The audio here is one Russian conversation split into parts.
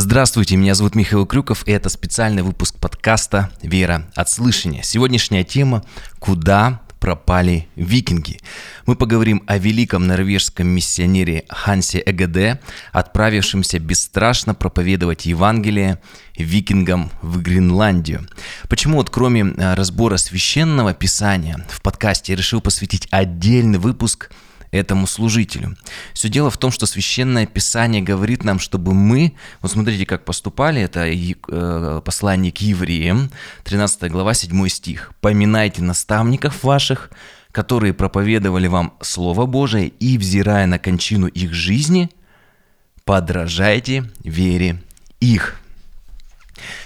Здравствуйте, меня зовут Михаил Крюков, и это специальный выпуск подкаста «Вера от слышания». Сегодняшняя тема «Куда пропали викинги?» Мы поговорим о великом норвежском миссионере Хансе Эгеде, отправившемся бесстрашно проповедовать Евангелие викингам в Гренландию. Почему вот кроме э, разбора священного писания в подкасте решил посвятить отдельный выпуск – этому служителю. Все дело в том, что Священное Писание говорит нам, чтобы мы, вот смотрите, как поступали, это э, послание к евреям, 13 глава, 7 стих. «Поминайте наставников ваших, которые проповедовали вам Слово Божие, и, взирая на кончину их жизни, подражайте вере их».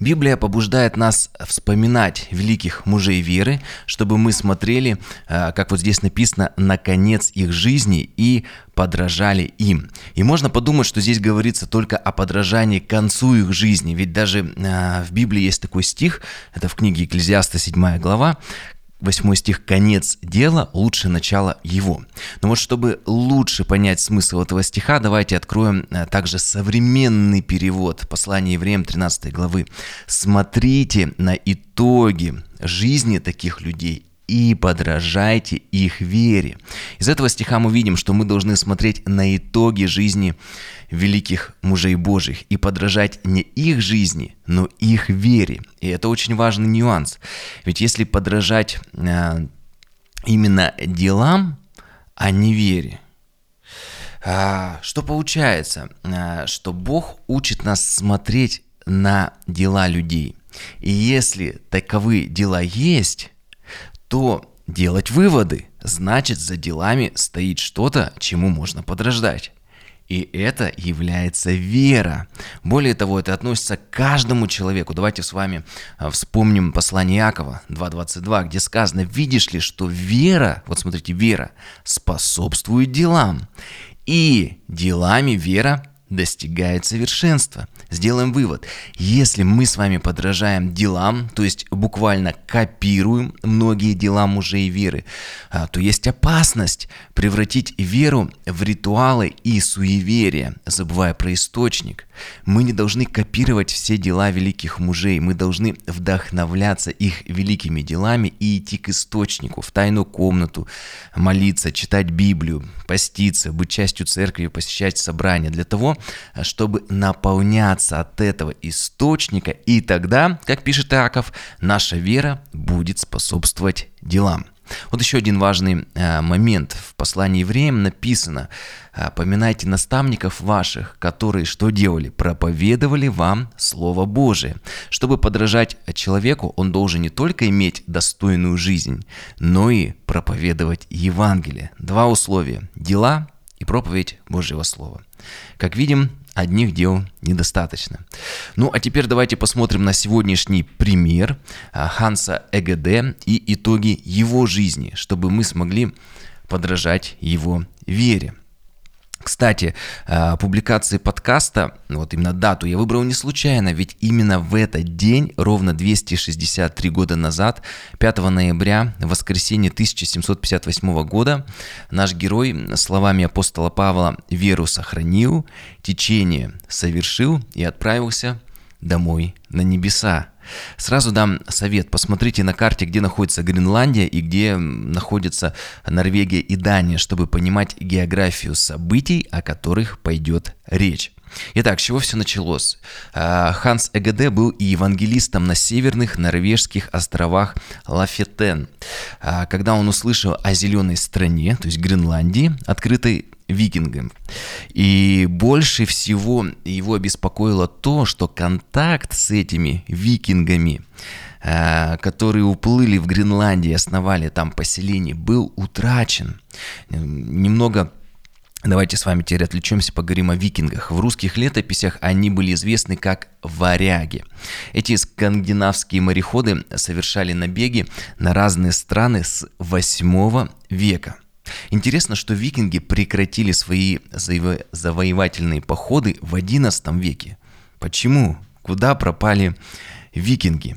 Библия побуждает нас вспоминать великих мужей веры, чтобы мы смотрели, э, как вот здесь написано, на конец их жизни и подражали им. И можно подумать, что здесь говорится только о подражании к концу их жизни, ведь даже э, в Библии есть такой стих, это в книге Екклезиаста 7 глава, 8 стих «Конец дела лучше начала его». Но вот чтобы лучше понять смысл этого стиха, давайте откроем э, также современный перевод послания евреям 13 главы. «Смотрите на итоги жизни таких людей и подражайте их вере. Из этого стиха мы видим, что мы должны смотреть на итоги жизни великих мужей Божьих и подражать не их жизни, но их вере. И это очень важный нюанс. Ведь если подражать э, именно делам, а не вере, э, что получается? Э, что Бог учит нас смотреть на дела людей. И если таковы дела есть, то делать выводы. Значит, за делами стоит что-то, чему можно подождать. И это является вера. Более того, это относится к каждому человеку. Давайте с вами а, вспомним послание Якова 2.22, где сказано, видишь ли, что вера, вот смотрите, вера способствует делам. И делами вера достигает совершенства. Сделаем вывод. Если мы с вами подражаем делам, то есть буквально копируем многие дела мужей веры, а, то есть опасность превратить веру в ритуалы и суеверия, забывая про источник. Мы не должны копировать все дела великих мужей, мы должны вдохновляться их великими делами и идти к источнику, в тайную комнату, молиться, читать Библию, поститься, быть частью церкви, посещать собрания для того, чтобы наполняться от этого источника, и тогда, как пишет Иаков, наша вера будет способствовать делам. Вот еще один важный э, момент. В послании евреям написано, э, поминайте наставников ваших, которые что делали? Проповедовали вам Слово Божие. Чтобы подражать человеку, он должен не только иметь достойную жизнь, но и проповедовать Евангелие. Два условия – дела и проповедь Божьего Слова. Как видим, одних дел недостаточно. Ну а теперь давайте посмотрим на сегодняшний пример а, Ханса ЭГД и итоги его жизни, чтобы мы смогли подражать его вере. Кстати, а, публикации подкаста, вот именно дату я выбрал не случайно, ведь именно в этот день, ровно 263 года назад, 5 ноября, в воскресенье 1758 года, наш герой словами апостола Павла «веру сохранил, течение совершил и отправился домой на небеса». Сразу дам совет. Посмотрите на карте, где находится Гренландия и где находятся Норвегия и Дания, чтобы понимать географию событий, о которых пойдет речь. Итак, с чего все началось? А, Ханс ЭГД был и евангелистом на северных норвежских островах Лафетен. А, когда он услышал о зеленой стране, то есть Гренландии, открытой викингам. И больше всего его обеспокоило то, что контакт с этими викингами, э, которые уплыли в Гренландии и основали там поселение, был утрачен. Немного Давайте с вами теперь отвлечемся, поговорим о викингах. В русских летописях они были известны как варяги. Эти скандинавские мореходы совершали набеги на разные страны с 8 века. Интересно, что викинги прекратили свои завоевательные походы в XI веке. Почему? Куда пропали викинги?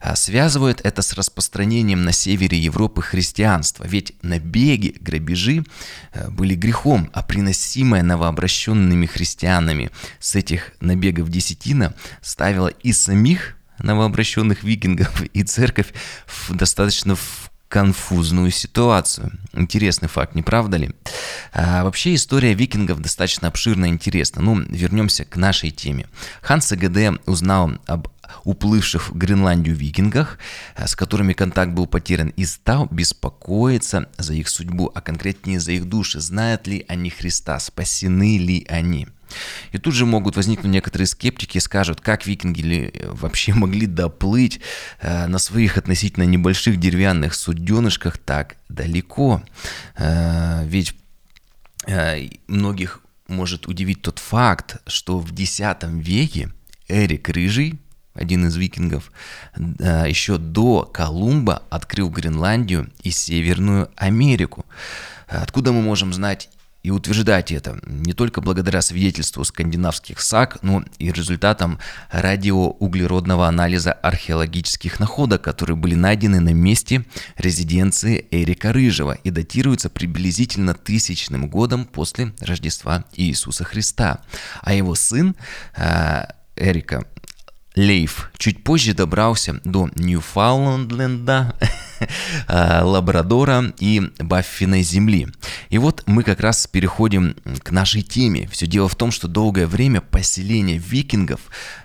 А, связывают это с распространением на севере Европы христианства, ведь набеги, грабежи э, были грехом, а приносимая новообращенными христианами с этих набегов десятина ставила и самих новообращенных викингов и церковь в достаточно в конфузную ситуацию. Интересный факт, не правда ли? А, вообще история викингов достаточно обширна и интересна. Ну, вернемся к нашей теме. Ханс ГД узнал об уплывших в Гренландию викингах, э, с которыми контакт был потерян, и стал беспокоиться за их судьбу, а конкретнее за их души. Знают ли они Христа, спасены ли они? И тут же могут возникнуть некоторые скептики и скажут, как викинги э, вообще могли доплыть э, на своих относительно небольших деревянных суденышках так далеко. Ведь многих может удивить тот факт, что в X веке Эрик Рыжий, один из викингов, еще до Колумба открыл Гренландию и Северную Америку. Откуда мы можем знать и утверждать это не только благодаря свидетельству скандинавских САК, но и результатам радиоуглеродного анализа археологических находок, которые были найдены на месте резиденции Эрика Рыжего и датируются приблизительно тысячным годом после Рождества Иисуса Христа. А его сын э, Эрика Лейф. Чуть позже добрался до Ньюфаундленда, Лабрадора и Баффиной земли. И вот мы как раз переходим к нашей теме. Все дело в том, что долгое время поселения викингов,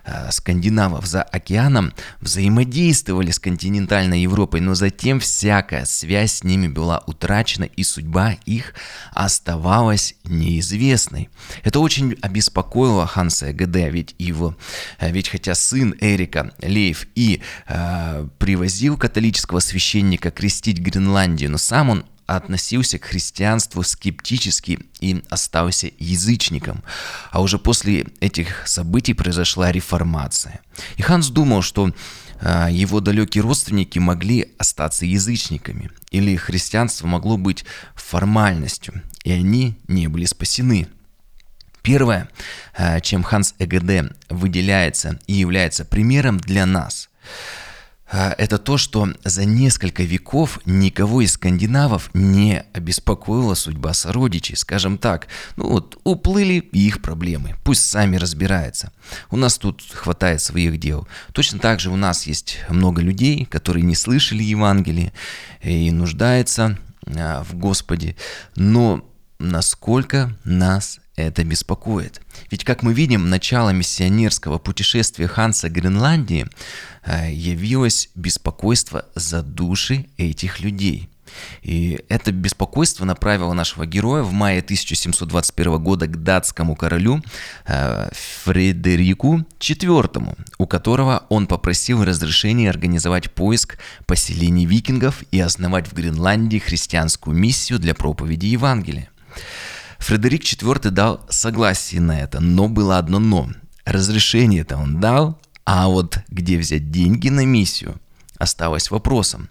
э, скандинавов за океаном взаимодействовали с континентальной Европой, но затем всякая связь с ними была утрачена, и судьба их оставалась неизвестной. Это очень обеспокоило Ханса ГД, ведь его, э, ведь хотя сын Эрика Лейф и э, привозил католического священника крестить Гренландию, но сам он относился к христианству скептически и остался язычником. А уже после этих событий произошла реформация. И Ханс думал, что э, его далекие родственники могли остаться язычниками, или христианство могло быть формальностью, и они не были спасены. Первое, э, чем Ханс ЭГД выделяется и является примером для нас – это то, что за несколько веков никого из скандинавов не обеспокоила судьба сородичей, скажем так. Ну вот, уплыли их проблемы, пусть сами разбираются. У нас тут хватает своих дел. Точно так же у нас есть много людей, которые не слышали Евангелие и нуждаются а, в Господе, но насколько нас это беспокоит. Ведь, как мы видим, начало миссионерского путешествия Ханса Гренландии э, явилось беспокойство за души этих людей. И это беспокойство направило нашего героя в мае 1721 года к датскому королю э, Фредерику IV, у которого он попросил разрешения организовать поиск поселений викингов и основать в Гренландии христианскую миссию для проповеди Евангелия. Фредерик IV дал согласие на это, но было одно но. Разрешение-то он дал, а вот где взять деньги на миссию осталось вопросом.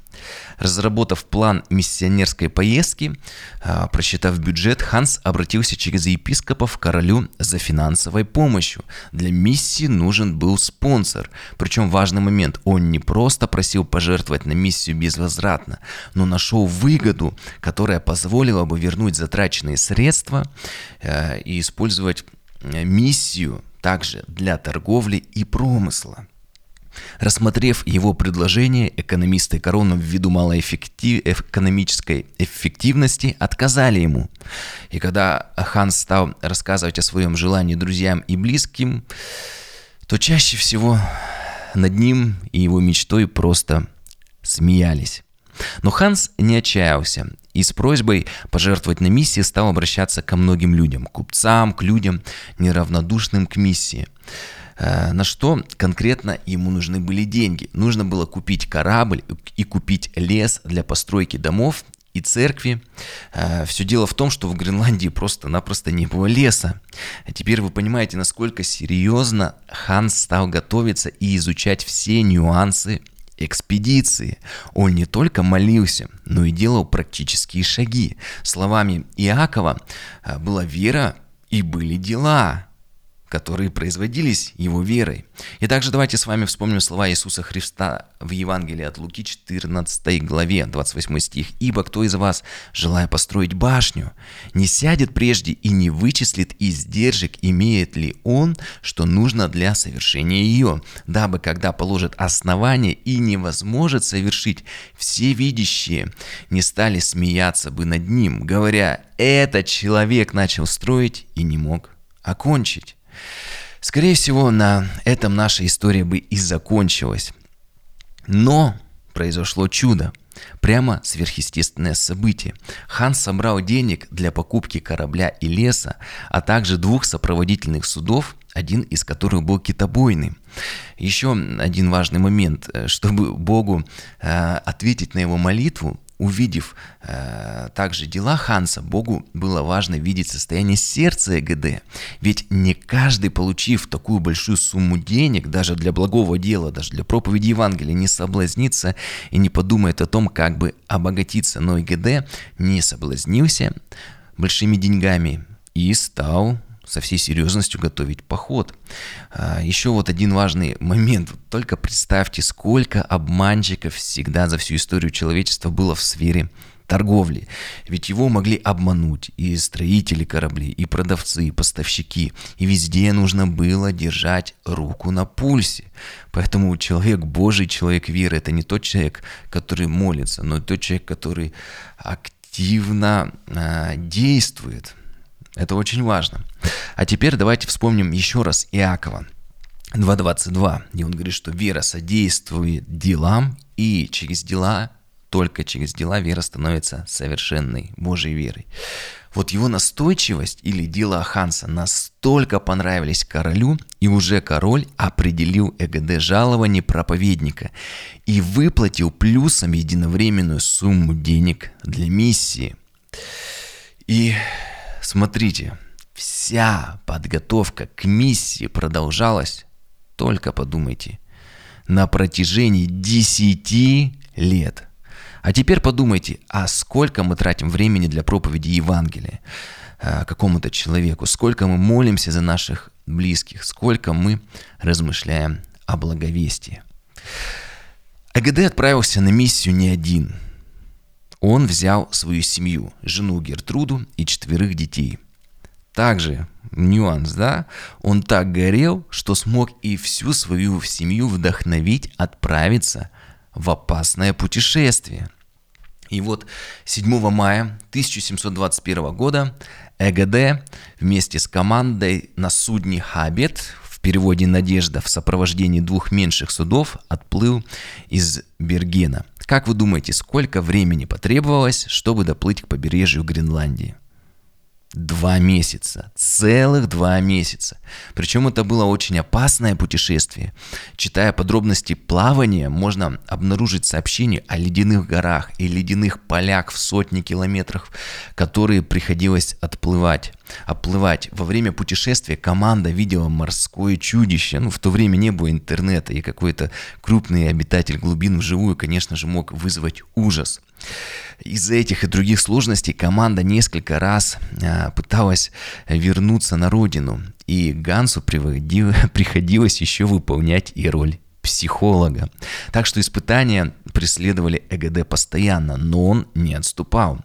Разработав план миссионерской поездки, а, просчитав бюджет, Ханс обратился через епископов к королю за финансовой помощью. Для миссии нужен был спонсор. Причем важный момент, он не просто просил пожертвовать на миссию безвозвратно, но нашел выгоду, которая позволила бы вернуть затраченные средства а, и использовать э, миссию также для торговли и промысла. Рассмотрев его предложение, экономисты короны ввиду малой экономической эффективности отказали ему. И когда Ханс стал рассказывать о своем желании друзьям и близким, то чаще всего над ним и его мечтой просто смеялись. Но Ханс не отчаялся и с просьбой пожертвовать на миссии стал обращаться ко многим людям, купцам, к людям, неравнодушным к миссии. Э, на что конкретно ему нужны были деньги. Нужно было купить корабль и купить лес для постройки домов и церкви. Э, Все дело в том, что в Гренландии просто-напросто не было леса. А теперь вы понимаете, насколько серьезно Ханс стал готовиться и изучать все нюансы экспедиции. Он не только молился, но и делал практические шаги. Словами Иакова э, была вера и были дела. Которые производились его верой. И также давайте с вами вспомним слова Иисуса Христа в Евангелии от Луки 14 главе 28 стих. «Ибо кто из вас, желая построить башню, не сядет прежде и не вычислит издержек, имеет ли он, что нужно для совершения ее, дабы когда положит основание и не возможет совершить, все видящие не стали смеяться бы над ним, говоря, этот человек начал строить и не мог окончить. Скорее всего, на этом наша история бы и закончилась. Но произошло чудо. Прямо сверхъестественное событие. Хан собрал денег для покупки корабля и леса, а также двух сопроводительных судов, один из которых был китобойный. Еще один важный момент. Чтобы Богу э, ответить на его молитву, Увидев э, также дела Ханса, Богу было важно видеть состояние сердца ЭГД. Ведь не каждый, получив такую большую сумму денег, даже для благого дела, даже для проповеди Евангелия, не соблазнится и не подумает о том, как бы обогатиться. Но ЭГД не соблазнился большими деньгами и стал со всей серьезностью готовить поход. А, еще вот один важный момент. Только представьте, сколько обманщиков всегда за всю историю человечества было в сфере торговли. Ведь его могли обмануть и строители кораблей, и продавцы, и поставщики. И везде нужно было держать руку на пульсе. Поэтому человек Божий, человек веры, это не тот человек, который молится, но тот человек, который активно э, действует. Это очень важно. А теперь давайте вспомним еще раз Иакова. 2.22, где он говорит, что вера содействует делам, и через дела, только через дела вера становится совершенной Божьей верой. Вот его настойчивость или дела Ханса настолько понравились королю, и уже король определил ЭГД жалование проповедника и выплатил плюсом единовременную сумму денег для миссии. И Смотрите, вся подготовка к миссии продолжалась, только подумайте, на протяжении 10 лет. А теперь подумайте, а сколько мы тратим времени для проповеди Евангелия а, какому-то человеку, сколько мы молимся за наших близких, сколько мы размышляем о благовестии. АГД отправился на миссию не один – он взял свою семью, жену Гертруду и четверых детей. Также нюанс, да, он так горел, что смог и всю свою семью вдохновить отправиться в опасное путешествие. И вот 7 мая 1721 года ЭГД вместе с командой на судне «Хабет» переводе «Надежда» в сопровождении двух меньших судов отплыл из Бергена – как вы думаете, сколько времени потребовалось, чтобы доплыть к побережью Гренландии? Два месяца, целых два месяца. Причем это было очень опасное путешествие. Читая подробности плавания, можно обнаружить сообщения о ледяных горах и ледяных полях в сотни километров, которые приходилось отплывать. Оплывать. Во время путешествия команда видела морское чудище. Ну, в то время не было интернета, и какой-то крупный обитатель глубин вживую, конечно же, мог вызвать ужас. Из-за этих и других сложностей команда несколько раз а, пыталась вернуться на родину, и Гансу приходилось еще выполнять и роль психолога. Так что испытания преследовали ЭГД постоянно, но он не отступал.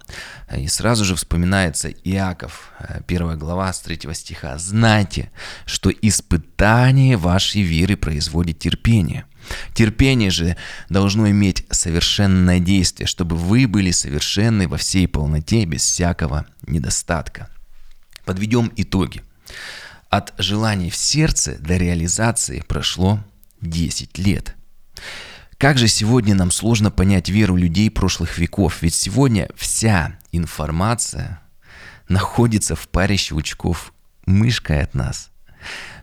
И сразу же вспоминается Иаков, э, первая глава с третьего стиха. «Знайте, что испытание вашей веры производит терпение. Терпение же должно иметь совершенное действие, чтобы вы были совершенны во всей полноте, без всякого недостатка». Подведем итоги. От желаний в сердце до реализации прошло 10 лет. Как же сегодня нам сложно понять веру людей прошлых веков, ведь сегодня вся информация находится в паре щелчков мышкой от нас.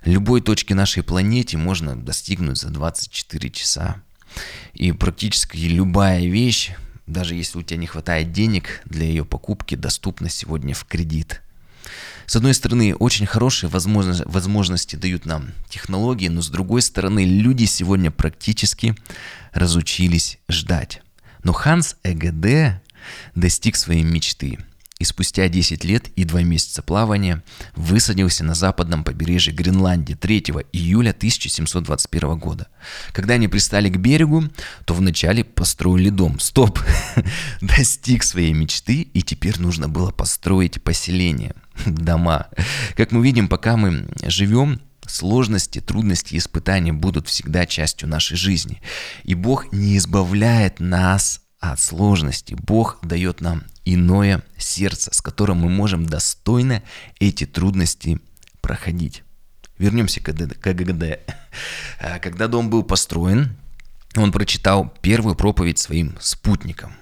Любой точки нашей планете можно достигнуть за 24 часа. И практически любая вещь, даже если у тебя не хватает денег для ее покупки, доступна сегодня в кредит – с одной стороны, очень хорошие возможности, возможности дают нам технологии, но с другой стороны, люди сегодня практически разучились ждать. Но Ханс ЭГД достиг своей мечты. И спустя 10 лет и 2 месяца плавания высадился на западном побережье Гренландии 3 июля 1721 года. Когда они пристали к берегу, то вначале построили дом. Стоп! Достиг своей мечты, и теперь нужно было построить поселение, дома. Как мы видим, пока мы живем, Сложности, трудности и испытания будут всегда частью нашей жизни. И Бог не избавляет нас от сложностей. Бог дает нам иное сердце, с которым мы можем достойно эти трудности проходить. Вернемся к ГГД. А, когда дом был построен, он прочитал первую проповедь своим спутникам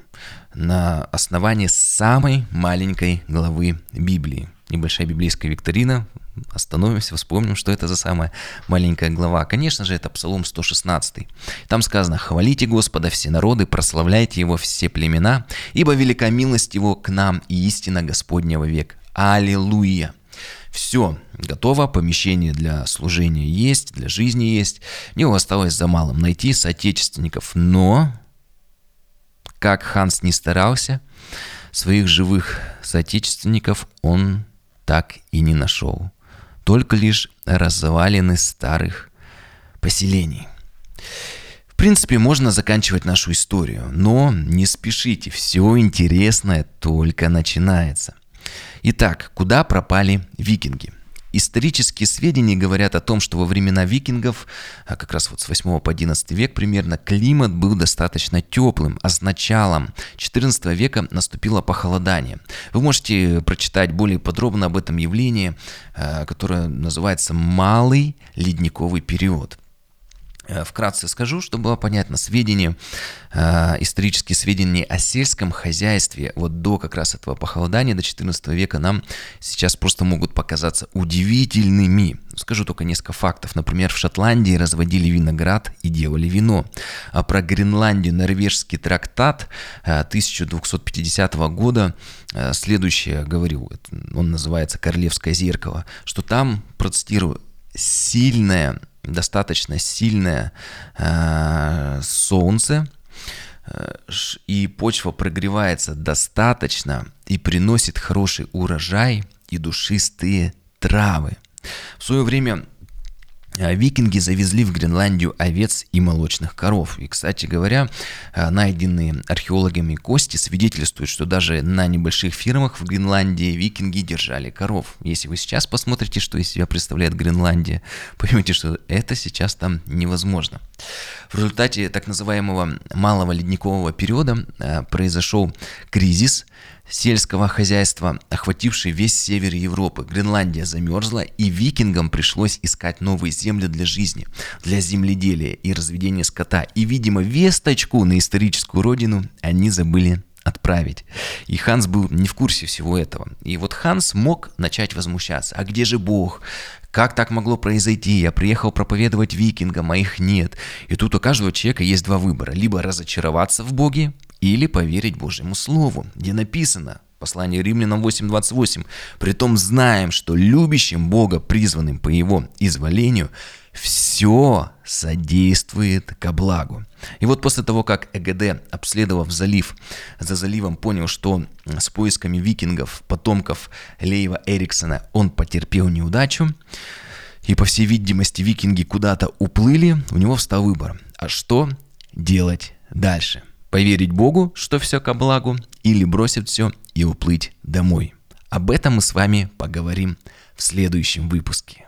на основании самой маленькой главы Библии. Небольшая библейская викторина остановимся, вспомним, что это за самая маленькая глава. Конечно же, это Псалом 116. Там сказано «Хвалите Господа все народы, прославляйте Его все племена, ибо велика милость Его к нам и истина Господнего век. Аллилуйя!» Все, готово, помещение для служения есть, для жизни есть. Мне осталось за малым найти соотечественников, но, как Ханс не старался, своих живых соотечественников он так и не нашел только лишь развалины старых поселений. В принципе, можно заканчивать нашу историю, но не спешите, все интересное только начинается. Итак, куда пропали викинги? Исторические сведения говорят о том, что во времена викингов, а как раз вот с 8 по 11 век примерно, климат был достаточно теплым, а с началом 14 века наступило похолодание. Вы можете прочитать более подробно об этом явлении, а, которое называется «малый ледниковый период». Э, вкратце скажу, чтобы было понятно, сведения, э, исторические сведения о сельском хозяйстве вот до как раз этого похолодания, до 14 века нам сейчас просто могут показаться удивительными. Скажу только несколько фактов. Например, в Шотландии разводили виноград и делали вино. А про Гренландию норвежский трактат 1250 э, года следующее говорил, он называется «Королевское зеркало», что там, процитирую, сильная достаточно сильное э, солнце, э, и почва прогревается достаточно и приносит хороший урожай и душистые травы. В свое время викинги завезли в Гренландию овец и молочных коров. И, кстати говоря, а, найденные археологами кости свидетельствуют, что даже на небольших фермах в Гренландии викинги держали коров. Если вы сейчас посмотрите, что из себя представляет Гренландия, поймете, что это сейчас там невозможно. В результате так называемого малого ледникового периода а, произошел кризис – сельского хозяйства, охвативший весь север Европы. Гренландия замерзла, и викингам пришлось искать новые земли для жизни, для земледелия и разведения скота. И, видимо, весточку на историческую родину они забыли отправить. И Ханс был не в курсе всего этого. И вот Ханс мог начать возмущаться. А где же Бог? Как так могло произойти? Я приехал проповедовать викингам, а их нет. И тут у каждого человека есть два выбора. Либо разочароваться в Боге, или поверить Божьему Слову, где написано, послание Римлянам 8.28, «Притом знаем, что любящим Бога, призванным по Его изволению, все содействует ко благу». И вот после того, как ЭГД, обследовав залив, за заливом понял, что с поисками викингов, потомков Лейва Эриксона, он потерпел неудачу, и, по всей видимости, викинги куда-то уплыли, у него встал выбор. А что делать дальше? Поверить Богу, что все ко благу, или бросить все и уплыть домой. Об этом мы с вами поговорим в следующем выпуске.